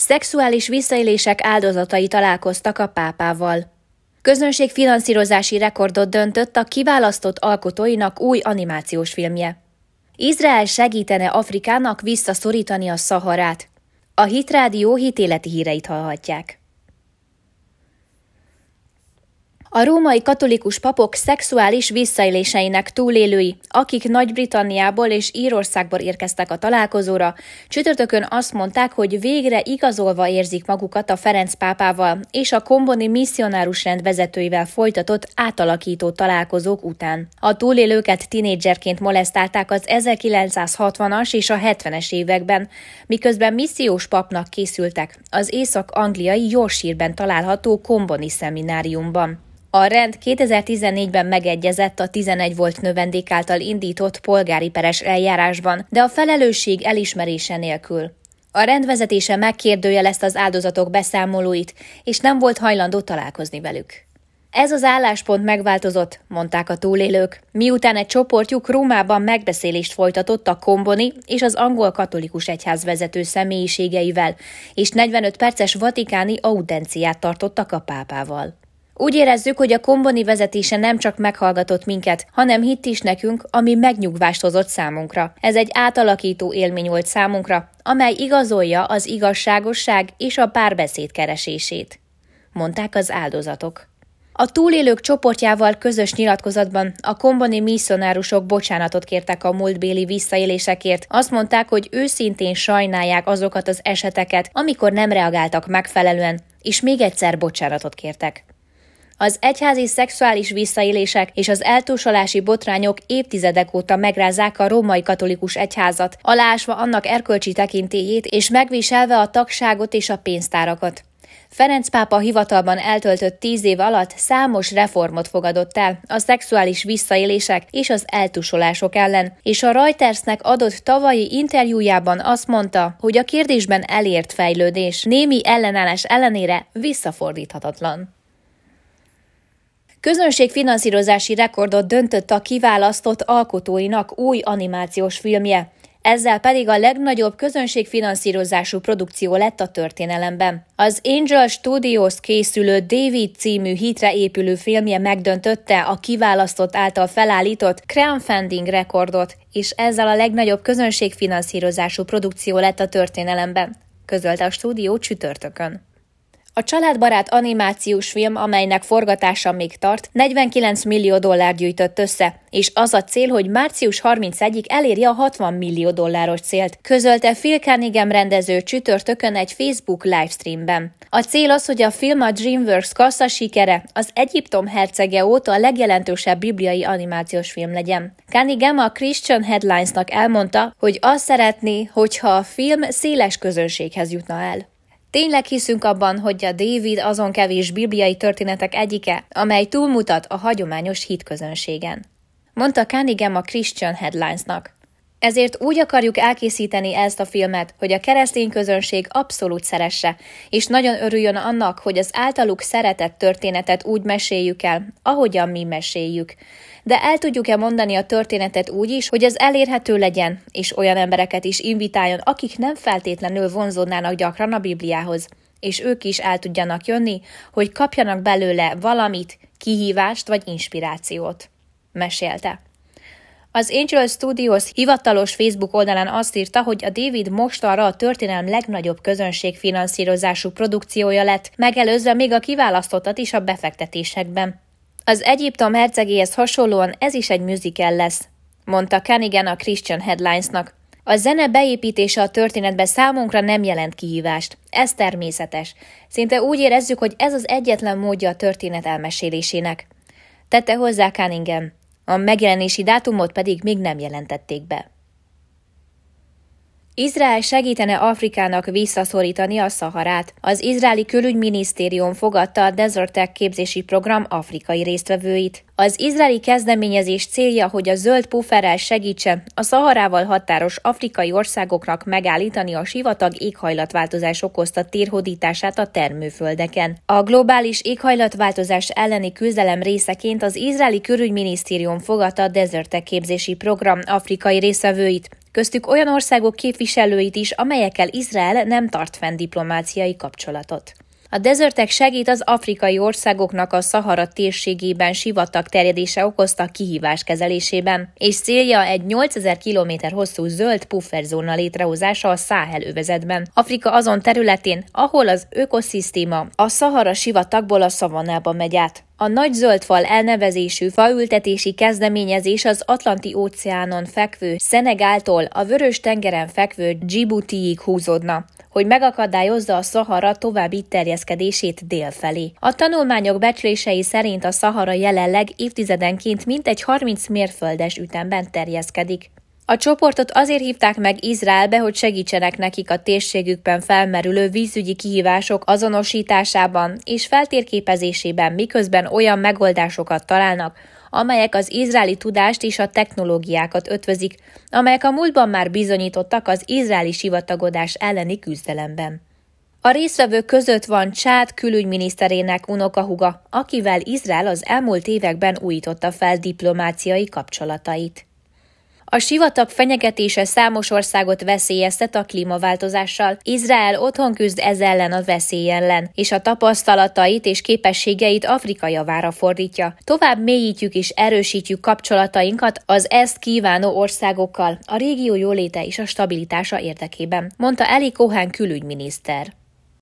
Szexuális visszaélések áldozatai találkoztak a pápával. Közönség finanszírozási rekordot döntött a kiválasztott alkotóinak új animációs filmje. Izrael segítene Afrikának visszaszorítani a Szaharát. A Hitrádió hitéleti híreit hallhatják. A római katolikus papok szexuális visszaéléseinek túlélői, akik Nagy-Britanniából és Írországból érkeztek a találkozóra, csütörtökön azt mondták, hogy végre igazolva érzik magukat a Ferenc pápával és a komboni misszionárus rend vezetőivel folytatott átalakító találkozók után. A túlélőket tinédzserként molesztálták az 1960-as és a 70-es években, miközben missziós papnak készültek az észak-angliai Yorkshire-ben található komboni szemináriumban. A rend 2014-ben megegyezett a 11 volt növendék által indított polgári peres eljárásban, de a felelősség elismerése nélkül. A rendvezetése megkérdőjelezte az áldozatok beszámolóit, és nem volt hajlandó találkozni velük. Ez az álláspont megváltozott, mondták a túlélők, miután egy csoportjuk Rómában megbeszélést folytatott a komboni és az angol katolikus egyház vezető személyiségeivel, és 45 perces vatikáni audenciát tartottak a pápával. Úgy érezzük, hogy a komboni vezetése nem csak meghallgatott minket, hanem hitt is nekünk, ami megnyugvást hozott számunkra. Ez egy átalakító élmény volt számunkra, amely igazolja az igazságosság és a párbeszéd keresését. Mondták az áldozatok. A túlélők csoportjával közös nyilatkozatban a komboni misszionárusok bocsánatot kértek a múltbéli visszaélésekért. Azt mondták, hogy őszintén sajnálják azokat az eseteket, amikor nem reagáltak megfelelően, és még egyszer bocsánatot kértek. Az egyházi szexuális visszaélések és az eltúsolási botrányok évtizedek óta megrázzák a római katolikus egyházat, alásva annak erkölcsi tekintélyét és megviselve a tagságot és a pénztárakat. Ferenc pápa hivatalban eltöltött tíz év alatt számos reformot fogadott el a szexuális visszaélések és az eltusolások ellen, és a Reutersnek adott tavalyi interjújában azt mondta, hogy a kérdésben elért fejlődés némi ellenállás ellenére visszafordíthatatlan. Közönségfinanszírozási rekordot döntött a kiválasztott alkotóinak új animációs filmje, ezzel pedig a legnagyobb közönségfinanszírozású produkció lett a történelemben. Az Angel Studios készülő David című hitre épülő filmje megdöntötte a kiválasztott által felállított crowdfunding rekordot, és ezzel a legnagyobb közönségfinanszírozású produkció lett a történelemben, közölte a stúdió csütörtökön. A családbarát animációs film, amelynek forgatása még tart, 49 millió dollár gyűjtött össze, és az a cél, hogy március 31-ig elérje a 60 millió dolláros célt, közölte Phil Cunningham rendező csütörtökön egy Facebook livestreamben. A cél az, hogy a film a DreamWorks kassza sikere az Egyiptom hercege óta a legjelentősebb bibliai animációs film legyen. Cunningham a Christian Headlinesnak elmondta, hogy azt szeretné, hogyha a film széles közönséghez jutna el. Tényleg hiszünk abban, hogy a David azon kevés bibliai történetek egyike, amely túlmutat a hagyományos hitközönségen. Mondta Cunningham a Christian Headlinesnak. Ezért úgy akarjuk elkészíteni ezt a filmet, hogy a keresztény közönség abszolút szeresse, és nagyon örüljön annak, hogy az általuk szeretett történetet úgy meséljük el, ahogyan mi meséljük. De el tudjuk-e mondani a történetet úgy is, hogy az elérhető legyen, és olyan embereket is invitáljon, akik nem feltétlenül vonzódnának gyakran a Bibliához, és ők is el tudjanak jönni, hogy kapjanak belőle valamit, kihívást vagy inspirációt. Mesélte. Az Angel Studios hivatalos Facebook oldalán azt írta, hogy a David mostanra a történelem legnagyobb közönségfinanszírozású produkciója lett, megelőzve még a kiválasztottat is a befektetésekben. Az Egyiptom hercegéhez hasonlóan ez is egy musical lesz, mondta Cunningham a Christian Headlinesnak. A zene beépítése a történetbe számunkra nem jelent kihívást. Ez természetes. Szinte úgy érezzük, hogy ez az egyetlen módja a történet elmesélésének. Tette hozzá Cunningham. A megjelenési dátumot pedig még nem jelentették be. Izrael segítene Afrikának visszaszorítani a Szaharát. Az izraeli külügyminisztérium fogadta a Desert Tech képzési program afrikai résztvevőit. Az izraeli kezdeményezés célja, hogy a zöld pufferrel segítse a Szaharával határos afrikai országoknak megállítani a sivatag éghajlatváltozás okozta térhódítását a termőföldeken. A globális éghajlatváltozás elleni küzdelem részeként az izraeli külügyminisztérium fogadta a Desert Tech képzési program afrikai résztvevőit, köztük olyan országok képviselőit is, amelyekkel Izrael nem tart fenn diplomáciai kapcsolatot. A dezertek segít az afrikai országoknak a Szahara térségében sivatag terjedése okozta kihívás kezelésében, és célja egy 8000 km hosszú zöld pufferzóna létrehozása a Száhel övezetben, Afrika azon területén, ahol az ökoszisztéma a Szahara sivatagból a szavannába megy át. A nagy zöldfal elnevezésű faültetési kezdeményezés az Atlanti óceánon fekvő Szenegáltól a Vörös tengeren fekvő Djibouti-ig húzódna hogy megakadályozza a Szahara további terjeszkedését délfelé. A tanulmányok becslései szerint a Szahara jelenleg évtizedenként mintegy 30 mérföldes ütemben terjeszkedik. A csoportot azért hívták meg Izraelbe, hogy segítsenek nekik a térségükben felmerülő vízügyi kihívások azonosításában és feltérképezésében, miközben olyan megoldásokat találnak, amelyek az izraeli tudást és a technológiákat ötvözik, amelyek a múltban már bizonyítottak az izraeli sivatagodás elleni küzdelemben. A résztvevők között van Csád külügyminiszterének unokahuga, akivel Izrael az elmúlt években újította fel diplomáciai kapcsolatait. A sivatag fenyegetése számos országot veszélyeztet a klímaváltozással. Izrael otthon küzd ez ellen a veszély ellen, és a tapasztalatait és képességeit Afrika javára fordítja. Tovább mélyítjük és erősítjük kapcsolatainkat az ezt kívánó országokkal, a régió jóléte és a stabilitása érdekében, mondta Eli Cohen külügyminiszter.